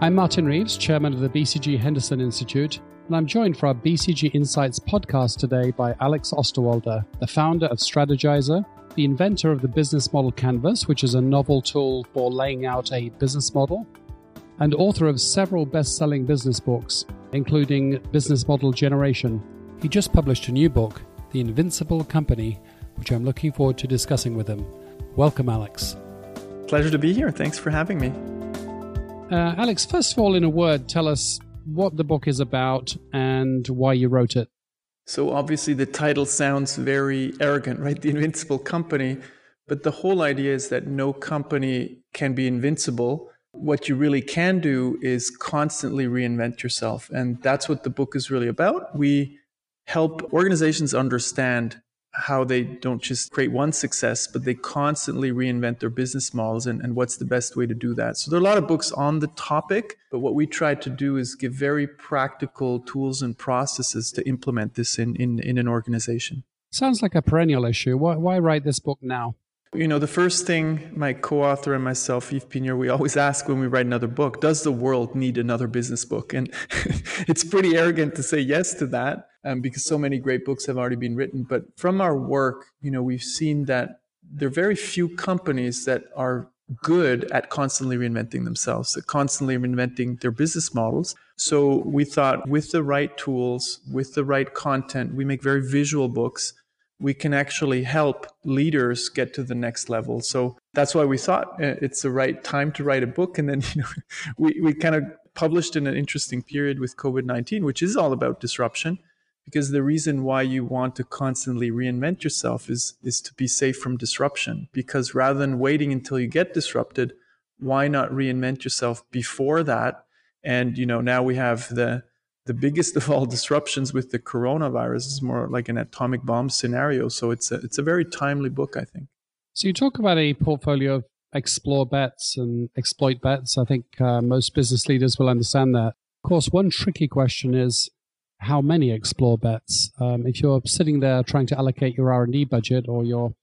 I'm Martin Reeves, chairman of the BCG Henderson Institute, and I'm joined for our BCG Insights podcast today by Alex Osterwalder, the founder of Strategyzer, the inventor of the Business Model Canvas, which is a novel tool for laying out a business model, and author of several best selling business books, including Business Model Generation. He just published a new book, The Invincible Company, which I'm looking forward to discussing with him. Welcome, Alex. Pleasure to be here. Thanks for having me. Uh, Alex, first of all, in a word, tell us what the book is about and why you wrote it. So, obviously, the title sounds very arrogant, right? The Invincible Company. But the whole idea is that no company can be invincible. What you really can do is constantly reinvent yourself. And that's what the book is really about. We help organizations understand how they don't just create one success, but they constantly reinvent their business models and, and what's the best way to do that. So there are a lot of books on the topic, but what we try to do is give very practical tools and processes to implement this in, in, in an organization. Sounds like a perennial issue. Why, why write this book now? You know, the first thing my co author and myself, Yves Pigneur, we always ask when we write another book does the world need another business book? And it's pretty arrogant to say yes to that um, because so many great books have already been written. But from our work, you know, we've seen that there are very few companies that are good at constantly reinventing themselves, at constantly reinventing their business models. So we thought with the right tools, with the right content, we make very visual books. We can actually help leaders get to the next level. So that's why we thought uh, it's the right time to write a book. And then, you know, we, we kind of published in an interesting period with COVID 19, which is all about disruption because the reason why you want to constantly reinvent yourself is is to be safe from disruption because rather than waiting until you get disrupted why not reinvent yourself before that and you know now we have the the biggest of all disruptions with the coronavirus is more like an atomic bomb scenario so it's a it's a very timely book i think so you talk about a portfolio of explore bets and exploit bets i think uh, most business leaders will understand that of course one tricky question is how many explore bets. Um, if you're sitting there trying to allocate your R&D budget or your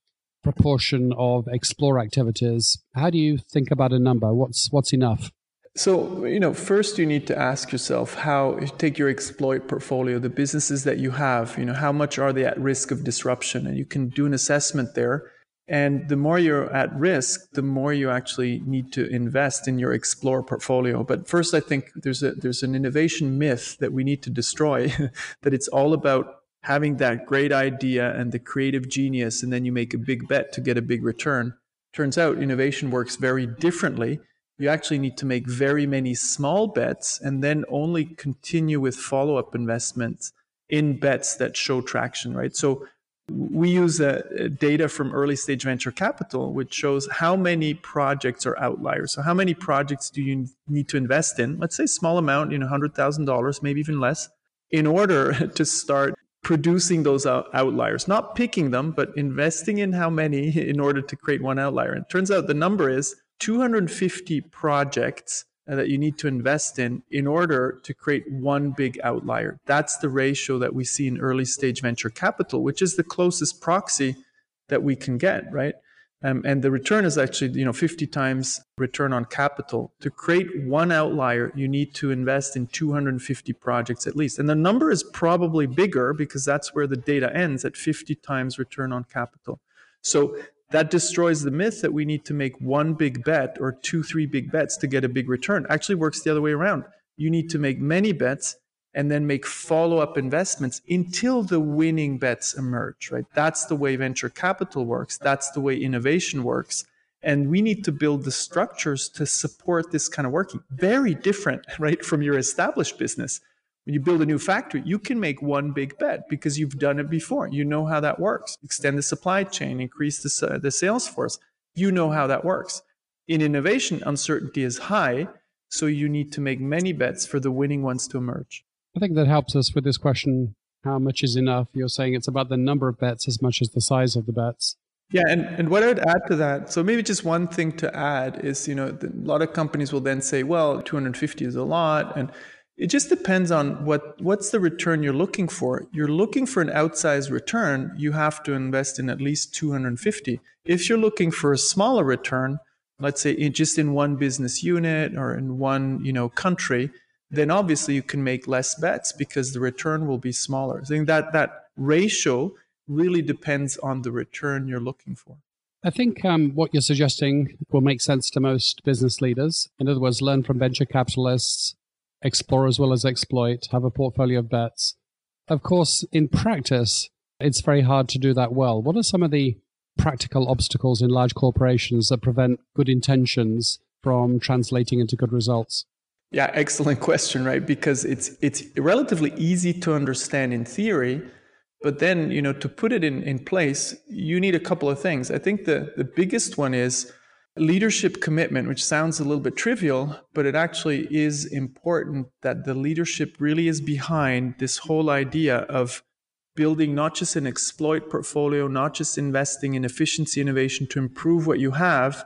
proportion of explore activities, how do you think about a number? What's what's enough? So, you know, first you need to ask yourself how take your exploit portfolio, the businesses that you have, you know, how much are they at risk of disruption? And you can do an assessment there and the more you're at risk, the more you actually need to invest in your explore portfolio. But first, I think there's a there's an innovation myth that we need to destroy. that it's all about having that great idea and the creative genius, and then you make a big bet to get a big return. Turns out innovation works very differently. You actually need to make very many small bets and then only continue with follow up investments in bets that show traction, right? So we use uh, data from early stage venture capital, which shows how many projects are outliers. So, how many projects do you need to invest in? Let's say small amount, you know, hundred thousand dollars, maybe even less, in order to start producing those outliers. Not picking them, but investing in how many in order to create one outlier. And it turns out the number is 250 projects uh, that you need to invest in in order to create one big outlier. That's the ratio that we see in early stage venture capital, which is the closest proxy that we can get, right? Um, and the return is actually, you know, 50 times return on capital. To create one outlier, you need to invest in 250 projects at least. And the number is probably bigger because that's where the data ends at 50 times return on capital. So that destroys the myth that we need to make one big bet or two, three big bets to get a big return. Actually, works the other way around. You need to make many bets and then make follow up investments until the winning bets emerge, right? That's the way venture capital works. That's the way innovation works. And we need to build the structures to support this kind of working. Very different, right, from your established business when you build a new factory, you can make one big bet because you've done it before. You know how that works. Extend the supply chain, increase the, the sales force. You know how that works. In innovation, uncertainty is high, so you need to make many bets for the winning ones to emerge. I think that helps us with this question how much is enough? You're saying it's about the number of bets as much as the size of the bets. Yeah, and, and what I would add to that, so maybe just one thing to add is, you know, a lot of companies will then say, well, 250 is a lot. And it just depends on what what's the return you're looking for. You're looking for an outsized return, you have to invest in at least 250. If you're looking for a smaller return, let's say in, just in one business unit or in one you know country, then obviously you can make less bets because the return will be smaller. I think that that ratio really depends on the return you're looking for. I think um, what you're suggesting will make sense to most business leaders. In other words, learn from venture capitalists, explore as well as exploit, have a portfolio of bets. Of course, in practice, it's very hard to do that well. What are some of the practical obstacles in large corporations that prevent good intentions from translating into good results? Yeah, excellent question, right? Because it's it's relatively easy to understand in theory, but then, you know, to put it in, in place, you need a couple of things. I think the, the biggest one is leadership commitment, which sounds a little bit trivial, but it actually is important that the leadership really is behind this whole idea of building not just an exploit portfolio, not just investing in efficiency innovation to improve what you have,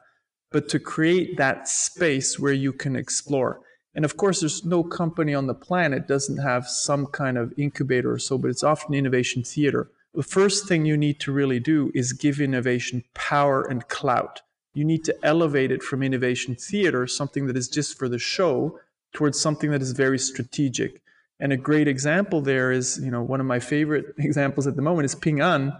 but to create that space where you can explore. And of course, there's no company on the planet doesn't have some kind of incubator or so, but it's often innovation theater. The first thing you need to really do is give innovation power and clout. You need to elevate it from innovation theater, something that is just for the show, towards something that is very strategic. And a great example there is, you know, one of my favorite examples at the moment is Ping An,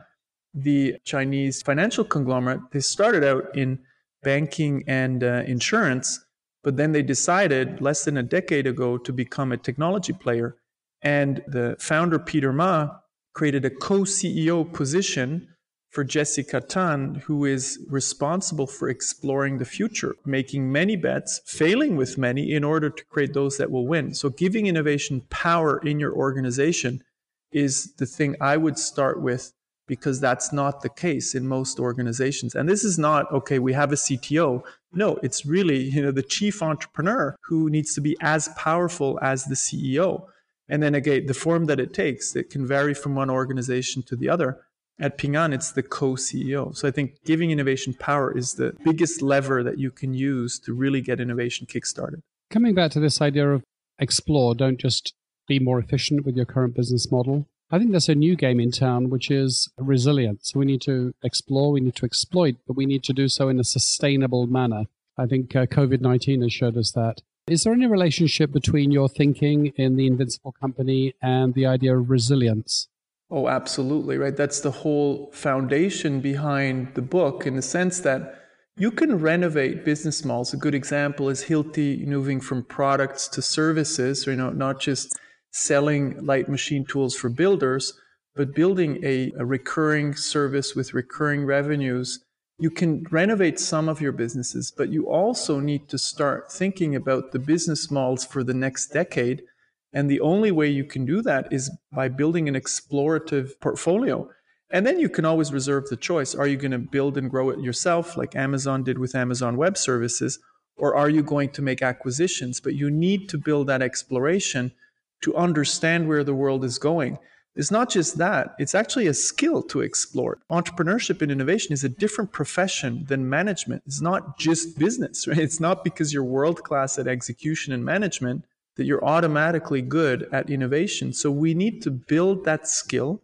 the Chinese financial conglomerate. They started out in banking and uh, insurance but then they decided less than a decade ago to become a technology player. And the founder, Peter Ma, created a co CEO position for Jessica Tan, who is responsible for exploring the future, making many bets, failing with many in order to create those that will win. So, giving innovation power in your organization is the thing I would start with because that's not the case in most organizations. And this is not, okay, we have a CTO. No, it's really, you know, the chief entrepreneur who needs to be as powerful as the CEO. And then again, the form that it takes, it can vary from one organization to the other. At Ping An, it's the co-CEO. So I think giving innovation power is the biggest lever that you can use to really get innovation kickstarted. Coming back to this idea of explore, don't just be more efficient with your current business model, I think there's a new game in town, which is resilience. We need to explore, we need to exploit, but we need to do so in a sustainable manner. I think uh, COVID 19 has showed us that. Is there any relationship between your thinking in the Invincible Company and the idea of resilience? Oh, absolutely, right? That's the whole foundation behind the book in the sense that you can renovate business models. A good example is Hilti moving from products to services, you know, not just selling light machine tools for builders, but building a, a recurring service with recurring revenues. You can renovate some of your businesses, but you also need to start thinking about the business models for the next decade. And the only way you can do that is by building an explorative portfolio. And then you can always reserve the choice. Are you going to build and grow it yourself, like Amazon did with Amazon Web Services? Or are you going to make acquisitions? But you need to build that exploration to understand where the world is going. It's not just that, it's actually a skill to explore. Entrepreneurship and innovation is a different profession than management. It's not just business, right? It's not because you're world class at execution and management that you're automatically good at innovation. So we need to build that skill,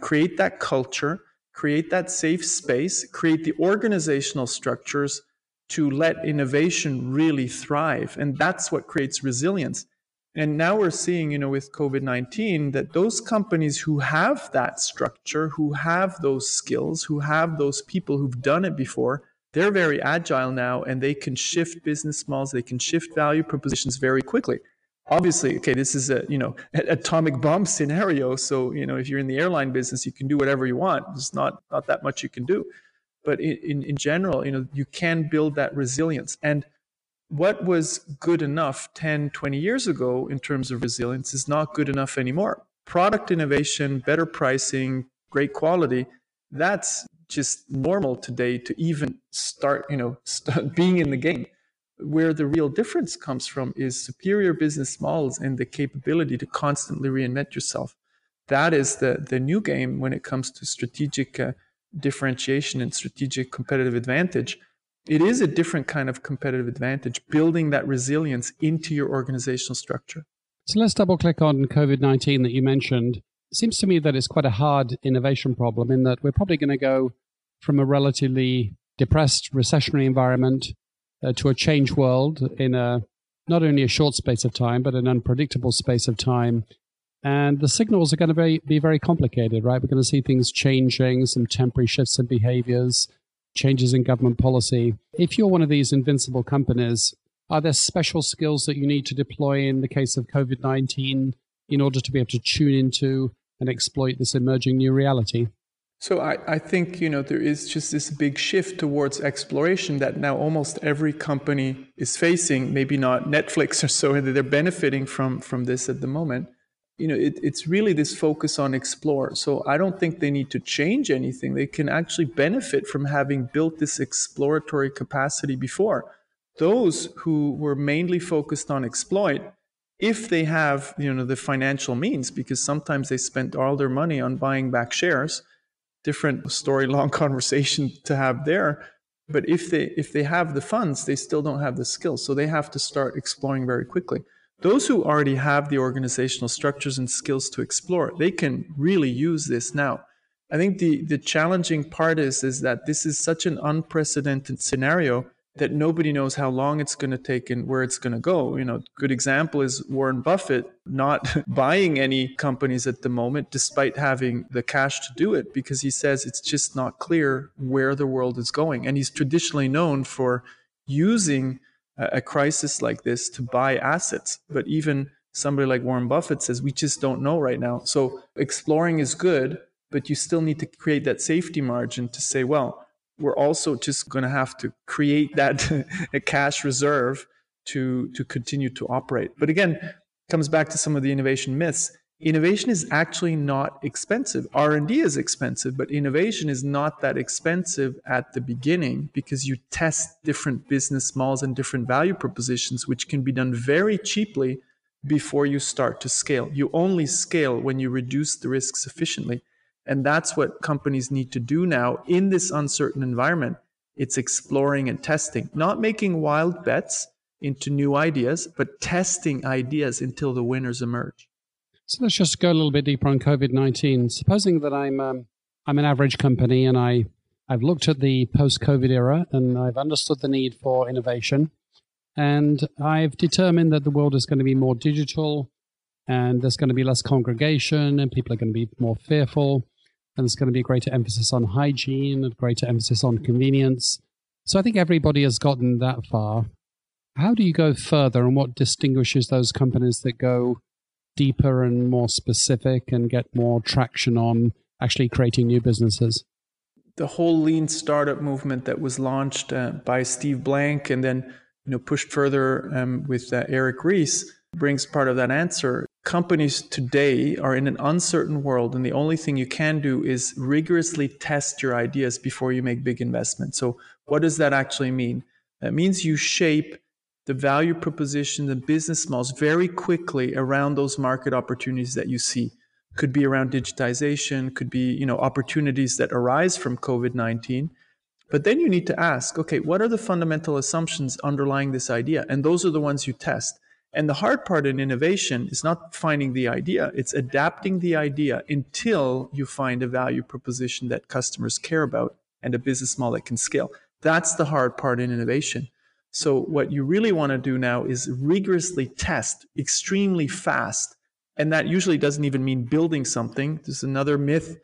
create that culture, create that safe space, create the organizational structures to let innovation really thrive. And that's what creates resilience. And now we're seeing, you know, with COVID 19, that those companies who have that structure, who have those skills, who have those people who've done it before, they're very agile now and they can shift business models, they can shift value propositions very quickly. Obviously, okay, this is a you know atomic bomb scenario. So you know if you're in the airline business, you can do whatever you want. There's not not that much you can do, but in, in, general, you know you can build that resilience. And what was good enough 10, 20 years ago in terms of resilience is not good enough anymore. Product innovation, better pricing, great quality, that's just normal today to even start, you know, start being in the game. Where the real difference comes from is superior business models and the capability to constantly reinvent yourself. That is the, the new game when it comes to strategic uh, differentiation and strategic competitive advantage it is a different kind of competitive advantage, building that resilience into your organizational structure. So let's double click on COVID 19 that you mentioned. It seems to me that it's quite a hard innovation problem in that we're probably going to go from a relatively depressed recessionary environment uh, to a change world in a not only a short space of time, but an unpredictable space of time. And the signals are going to be, be very complicated, right? We're going to see things changing, some temporary shifts in behaviors, changes in government policy. If you're one of these invincible companies, are there special skills that you need to deploy in the case of COVID 19 in order to be able to tune into and exploit this emerging new reality? So I, I think you know there is just this big shift towards exploration that now almost every company is facing. Maybe not Netflix or so, they're benefiting from from this at the moment. You know, it, it's really this focus on explore. So I don't think they need to change anything. They can actually benefit from having built this exploratory capacity before. Those who were mainly focused on exploit, if they have you know the financial means, because sometimes they spent all their money on buying back shares different story long conversation to have there but if they if they have the funds they still don't have the skills so they have to start exploring very quickly. Those who already have the organizational structures and skills to explore they can really use this now. I think the the challenging part is is that this is such an unprecedented scenario that nobody knows how long it's going to take and where it's going to go. You know, good example is Warren Buffett not buying any companies at the moment despite having the cash to do it because he says it's just not clear where the world is going. And he's traditionally known for using a crisis like this to buy assets. But even somebody like Warren Buffett says we just don't know right now. So exploring is good, but you still need to create that safety margin to say, well, we're also just going to have to create that a cash reserve to to continue to operate. But again, comes back to some of the innovation myths. Innovation is actually not expensive. R&D is expensive, but innovation is not that expensive at the beginning because you test different business models and different value propositions which can be done very cheaply before you start to scale. You only scale when you reduce the risk sufficiently. And that's what companies need to do now in this uncertain environment. It's exploring and testing, not making wild bets into new ideas, but testing ideas until the winners emerge. So let's just go a little bit deeper on COVID 19. Supposing that I'm, um, I'm an average company and I, I've looked at the post COVID era and I've understood the need for innovation. And I've determined that the world is going to be more digital and there's going to be less congregation and people are going to be more fearful and there's going to be a greater emphasis on hygiene, a greater emphasis on convenience. So I think everybody has gotten that far. How do you go further, and what distinguishes those companies that go deeper and more specific and get more traction on actually creating new businesses? The whole lean startup movement that was launched uh, by Steve Blank and then you know pushed further um, with uh, Eric Ries brings part of that answer companies today are in an uncertain world and the only thing you can do is rigorously test your ideas before you make big investments. So what does that actually mean? That means you shape the value proposition the business models very quickly around those market opportunities that you see. Could be around digitization could be you know opportunities that arise from covid-19 but then you need to ask okay what are the fundamental assumptions underlying this idea? And those are the ones you test and the hard part in innovation is not finding the idea, it's adapting the idea until you find a value proposition that customers care about and a business model that can scale. That's the hard part in innovation. So, what you really want to do now is rigorously test extremely fast. And that usually doesn't even mean building something. There's another myth.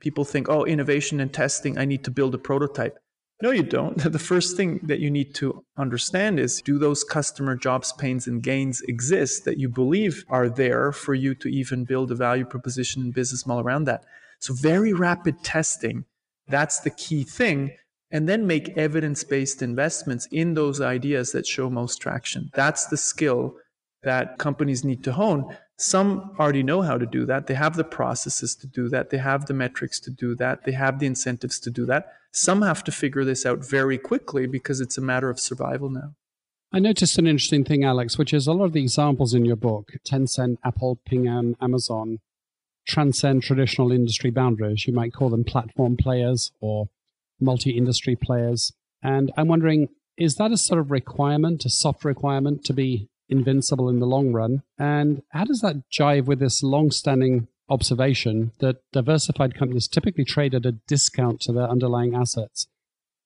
People think, oh, innovation and testing, I need to build a prototype. No, you don't. The first thing that you need to understand is do those customer jobs, pains, and gains exist that you believe are there for you to even build a value proposition and business model around that? So, very rapid testing, that's the key thing. And then make evidence based investments in those ideas that show most traction. That's the skill that companies need to hone. Some already know how to do that. They have the processes to do that. They have the metrics to do that. They have the incentives to do that some have to figure this out very quickly because it's a matter of survival now. I noticed an interesting thing, Alex, which is a lot of the examples in your book Tencent, Apple, Ping An, Amazon transcend traditional industry boundaries. You might call them platform players or multi industry players. And I'm wondering, is that a sort of requirement, a soft requirement to be invincible in the long run? And how does that jive with this long standing observation that diversified companies typically trade at a discount to their underlying assets.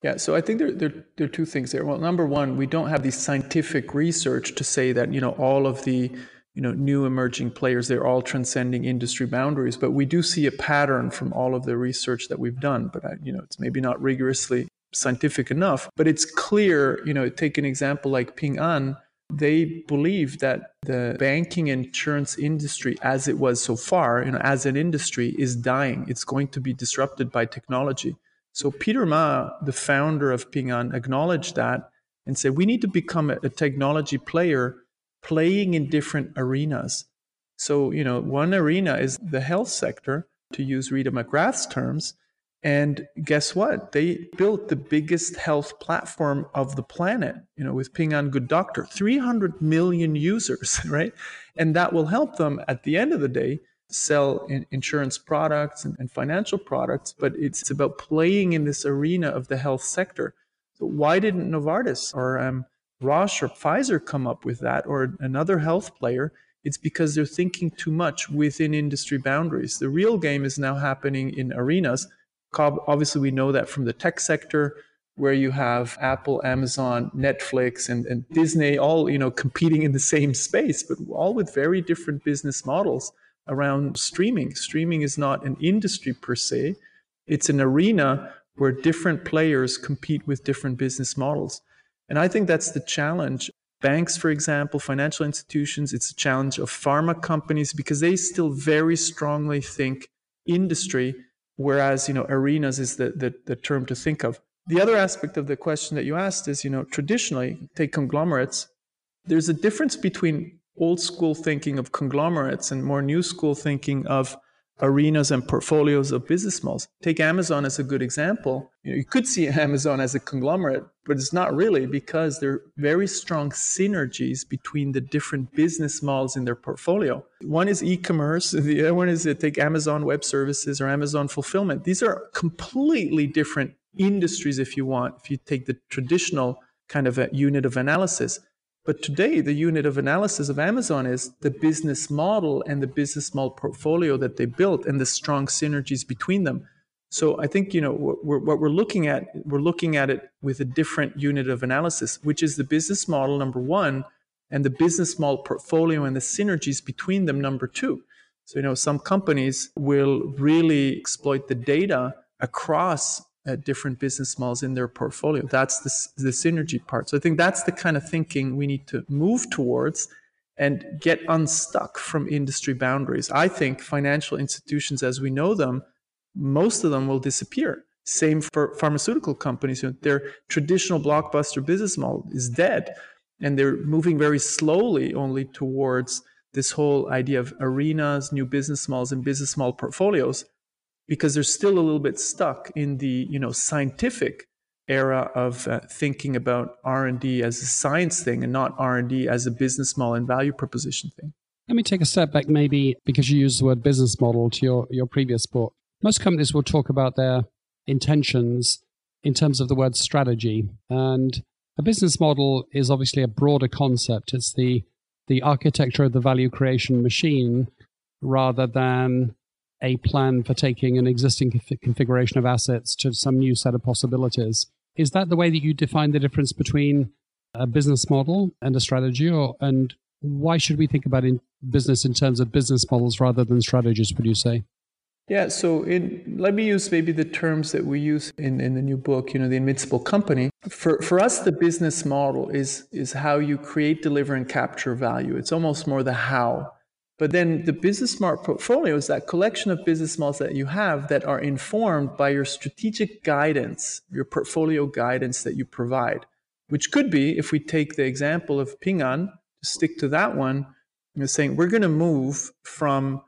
Yeah, so I think there, there, there are two things there. Well, number one, we don't have the scientific research to say that you know all of the you know new emerging players they're all transcending industry boundaries, but we do see a pattern from all of the research that we've done. But I, you know, it's maybe not rigorously scientific enough, but it's clear. You know, take an example like Ping An. They believe that the banking insurance industry, as it was so far, you know, as an industry, is dying. It's going to be disrupted by technology. So Peter Ma, the founder of Ping An, acknowledged that and said, we need to become a, a technology player playing in different arenas. So, you know, one arena is the health sector, to use Rita McGrath's terms. And guess what? They built the biggest health platform of the planet, you know, with Ping An Good Doctor, 300 million users, right? And that will help them at the end of the day sell in insurance products and, and financial products, but it's about playing in this arena of the health sector. So why didn't Novartis or um, Roche or Pfizer come up with that or another health player? It's because they're thinking too much within industry boundaries. The real game is now happening in arenas. Obviously, we know that from the tech sector, where you have Apple, Amazon, Netflix, and, and Disney all you know competing in the same space, but all with very different business models around streaming. Streaming is not an industry per se, it's an arena where different players compete with different business models. And I think that's the challenge. Banks, for example, financial institutions, it's a challenge of pharma companies because they still very strongly think industry, whereas, you know, arenas is the, the, the term to think of. The other aspect of the question that you asked is, you know, traditionally, take conglomerates, there's a difference between old school thinking of conglomerates and more new school thinking of arenas and portfolios of business models. Take Amazon as a good example. You, know, you could see Amazon as a conglomerate, but it's not really because there are very strong synergies between the different business models in their portfolio. One is e-commerce, the other one is uh, take Amazon Web Services or Amazon Fulfillment. These are completely different industries if you want, if you take the traditional kind of a unit of analysis. But today, the unit of analysis of Amazon is the business model and the business model portfolio that they built and the strong synergies between them. So I think you know what we're, what we're looking at. We're looking at it with a different unit of analysis, which is the business model number one, and the business model portfolio and the synergies between them number two. So you know some companies will really exploit the data across uh, different business models in their portfolio. That's the, the synergy part. So I think that's the kind of thinking we need to move towards and get unstuck from industry boundaries. I think financial institutions as we know them, most of them will disappear. Same for pharmaceutical companies. You know, their traditional blockbuster business model is dead, and they're moving very slowly only towards this whole idea of arenas, new business models, and business model portfolios because they're still a little bit stuck in the you know scientific era of uh, thinking about r&d as a science thing and not r&d as a business model and value proposition thing. Let me take a step back maybe because you used the word business model to your, your previous book. Most companies will talk about their intentions in terms of the word strategy. And a business model is obviously a broader concept. It's the the architecture of the value creation machine rather than a plan for taking an existing conf- configuration of assets to some new set of possibilities. Is that the way that you define the difference between a business model and a strategy, or and why should we think about in business in terms of business models rather than strategies? Would you say? Yeah, so in, let me use maybe the terms that we use in, in the new book, you know, the invincible company. For, for us, the business model is, is how you create, deliver, and capture value. It's almost more the how. But then the business smart portfolio is that collection of business models that you have that are informed by your strategic guidance, your portfolio guidance that you provide, which could be, if we take the example of Ping An, to stick to that one, you know, saying we're going to move from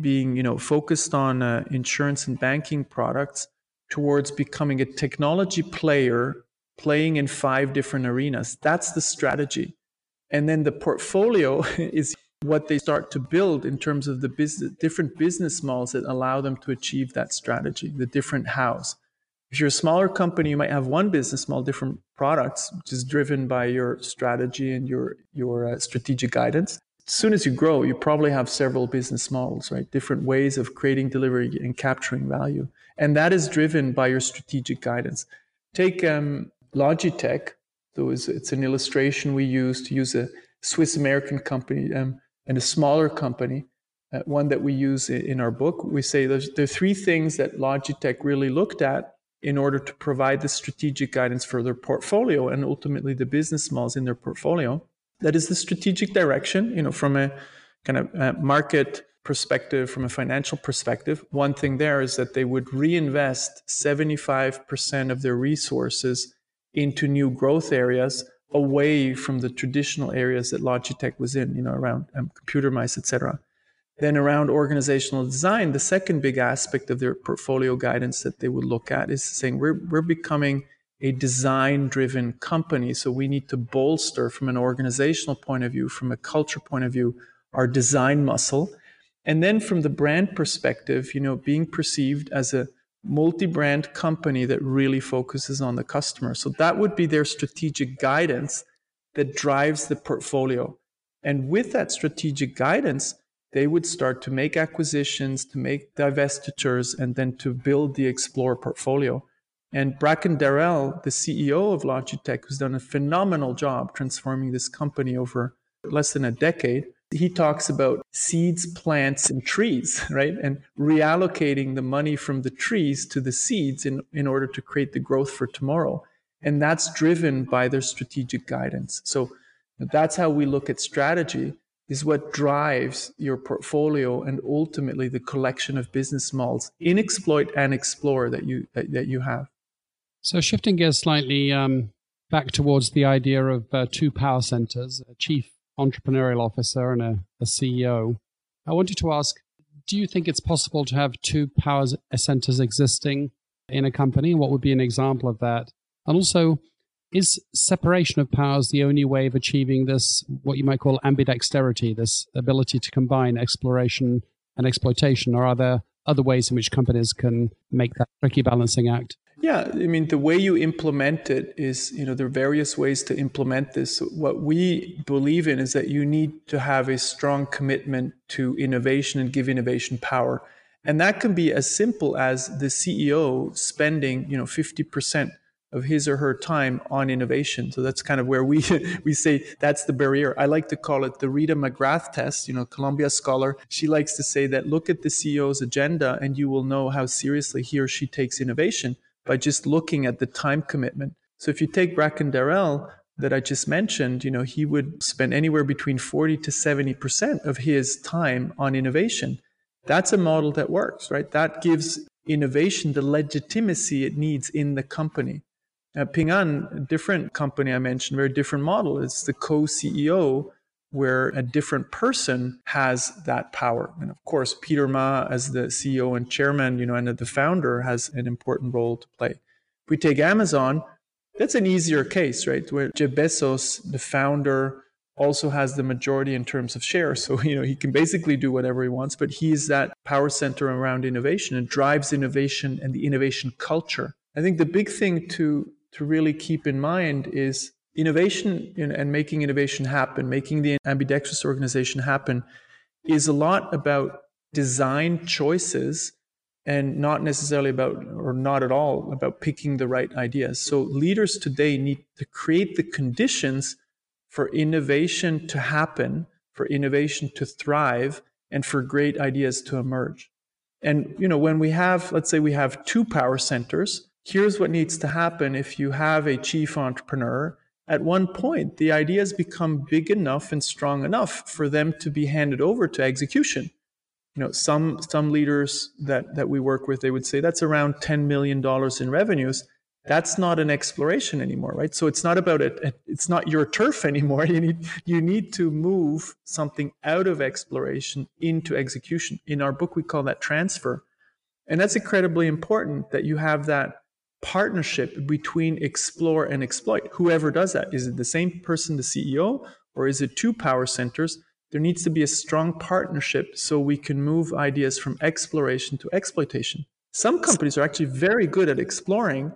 being, you know, focused on uh, insurance and banking products towards becoming a technology player playing in five different arenas. That's the strategy. And then the portfolio is what they start to build in terms of the business, different business models that allow them to achieve that strategy, the different hows. If you're a smaller company, you might have one business model, different products, which is driven by your strategy and your your uh, strategic guidance. As soon as you grow, you probably have several business models, right? Different ways of creating, delivering, and capturing value, and that is driven by your strategic guidance. Take um, Logitech. So it's, it's, an illustration we use to use a Swiss American company um, and a smaller company, uh, one that we use in our book. We say there's, there are three things that Logitech really looked at in order to provide the strategic guidance for their portfolio and ultimately the business models in their portfolio. That is the strategic direction, you know, from a kind of uh, market perspective, from a financial perspective. One thing there is that they would reinvest 75% of their resources into new growth areas away from the traditional areas that Logitech was in, you know, around um, computer mice, etc. Then around organizational design, the second big aspect of their portfolio guidance that they would look at is saying we're we're becoming a design driven company. So we need to bolster from an organizational point of view, from a culture point of view, our design muscle. And then from the brand perspective, you know, being perceived as a multi-brand company that really focuses on the customer. So that would be their strategic guidance that drives the portfolio. And with that strategic guidance, they would start to make acquisitions, to make divestitures, and then to build the Explore portfolio. And Bracken Darrell, the CEO of Logitech, who's done a phenomenal job transforming this company over less than a decade, he talks about seeds, plants, and trees, right? And reallocating the money from the trees to the seeds in, in order to create the growth for tomorrow. And that's driven by their strategic guidance. So that's how we look at strategy is what drives your portfolio and ultimately the collection of business models in exploit and explore that you that, that you have. So shifting gears slightly um, back towards the idea of uh, two power centers, a chief entrepreneurial officer and a, a CEO. I wanted to ask do you think it's possible to have two power centers existing in a company? What would be an example of that? And also, is separation of powers the only way of achieving this, what you might call ambidexterity, this ability to combine exploration and exploitation? Or are there other ways in which companies can make that tricky balancing act? Yeah, I mean, the way you implement it is, you know, there are various ways to implement this. What we believe in is that you need to have a strong commitment to innovation and give innovation power. And that can be as simple as the CEO spending, you know, 50% of his or her time on innovation. So that's kind of where we we say that's the barrier. I like to call it the Rita McGrath test, you know, Columbia scholar. She likes to say that look at the CEO's agenda and you will know how seriously he or she takes innovation by just looking at the time commitment. So if you take Bracken Darrell that I just mentioned, you know, he would spend anywhere between 40 to 70% of his time on innovation. That's a model that works, right? That gives innovation the legitimacy it needs in the company. Uh, Ping An, a different company I mentioned, very different model. It's the co-CEO where a different person has that power. And of course, Peter Ma, as the CEO and chairman, you know, and the founder, has an important role to play. If we take Amazon, that's an easier case, right? Where Jeff Bezos, the founder, also has the majority in terms of shares. So, you know, he can basically do whatever he wants, but he's that power center around innovation and drives innovation and the innovation culture. I think the big thing to to really keep in mind is innovation and making innovation happen, making the ambidextrous organization happen, is a lot about design choices and not necessarily about, or not at all, about picking the right ideas. So leaders today need to create the conditions for innovation to happen, for innovation to thrive, and for great ideas to emerge. And you know, when we have, let's say we have two power centers, here's what needs to happen if you have a chief entrepreneur at one point, the ideas become big enough and strong enough for them to be handed over to execution. You know, some some leaders that that we work with, they would say that's around ten million dollars in revenues. That's not an exploration anymore, right? So it's not about it. It's not your turf anymore. You need you need to move something out of exploration into execution. In our book, we call that transfer, and that's incredibly important that you have that partnership between explore and exploit. Whoever does that, is it the same person, the CEO, or is it two power centers? There needs to be a strong partnership so we can move ideas from exploration to exploitation. Some companies are actually very good at exploring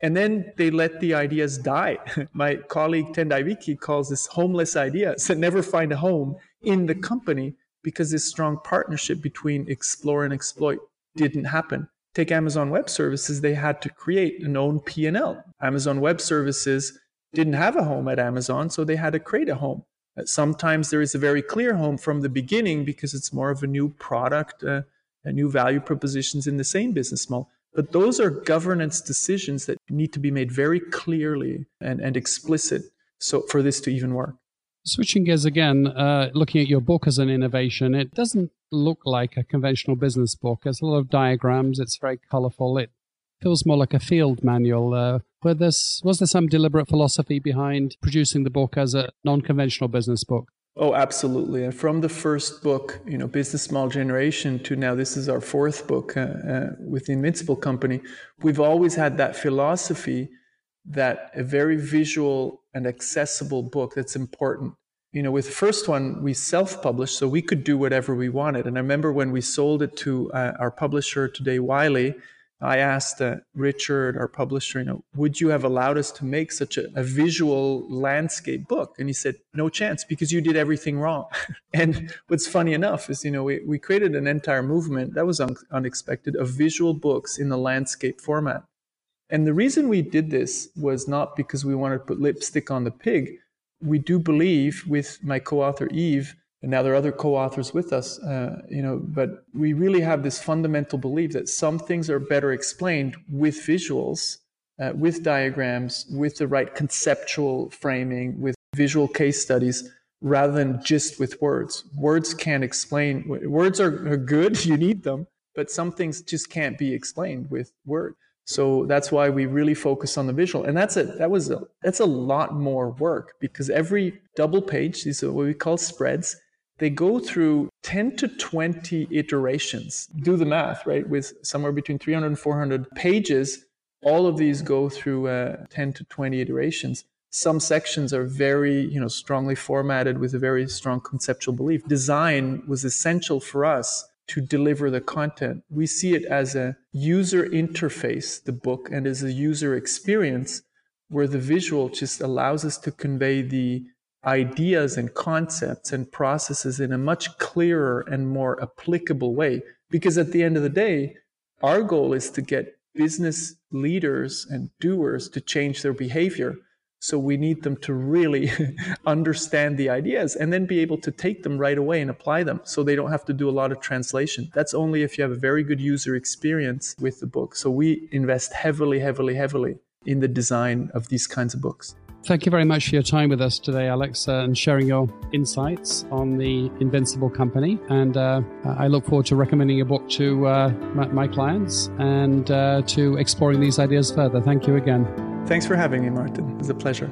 and then they let the ideas die. My colleague Tendayi calls this homeless ideas that never find a home in the company because this strong partnership between explore and exploit didn't happen. Take Amazon Web Services, they had to create an own P&L. Amazon Web Services didn't have a home at Amazon, so they had to create a home. Uh, sometimes there is a very clear home from the beginning because it's more of a new product, uh, a new value propositions in the same business model. But those are governance decisions that need to be made very clearly and, and explicit so for this to even work. Switching gears again, uh, looking at your book as an innovation, it doesn't look like a conventional business book. There's a lot of diagrams. It's very colorful. It feels more like a field manual. Uh, were this, was there some deliberate philosophy behind producing the book as a non-conventional business book? Oh, absolutely. And from the first book, you know, Business Model Generation, to now this is our fourth book uh, uh, with the Invincible Company, we've always had that philosophy that a very visual and accessible book that's important. You know, with the first one, we self-published, so we could do whatever we wanted. And I remember when we sold it to uh, our publisher today, Wiley, I asked uh, Richard, our publisher, you know, would you have allowed us to make such a, a, visual landscape book? And he said, no chance, because you did everything wrong. and what's funny enough is, you know, we, we created an entire movement that was un- unexpected of visual books in the landscape format. And the reason we did this was not because we wanted to put lipstick on the pig. We do believe with my co-author Yves and now there are other co-authors with us uh, you know but we really have this fundamental belief that some things are better explained with visuals uh, with diagrams with the right conceptual framing with visual case studies rather than just with words words can't explain words are, are good you need them but some things just can't be explained with words so that's why we really focus on the visual. And that's a that was a that's a lot more work because every double page, these are what we call spreads, they go through 10 to 20 iterations. Do the math, right? With somewhere between 300 and 400 pages, all of these go through uh, 10 to 20 iterations. Some sections are very, you know, strongly formatted with a very strong conceptual belief. Design was essential for us to deliver the content. We see it as a user interface, the book, and as a user experience where the visual just allows us to convey the ideas and concepts and processes in a much clearer and more applicable way. Because at the end of the day, our goal is to get business leaders and doers to change their behavior. So we need them to really understand the ideas and then be able to take them right away and apply them so they don't have to do a lot of translation. That's only if you have a very good user experience with the book. So we invest heavily, heavily, heavily in the design of these kinds of books. Thank you very much for your time with us today, Alex, uh, and sharing your insights on the Invincible Company. And uh, I look forward to recommending your book to uh, my, my, clients and uh, to exploring these ideas further. Thank you again. Thanks for having me, Martin. It was a pleasure.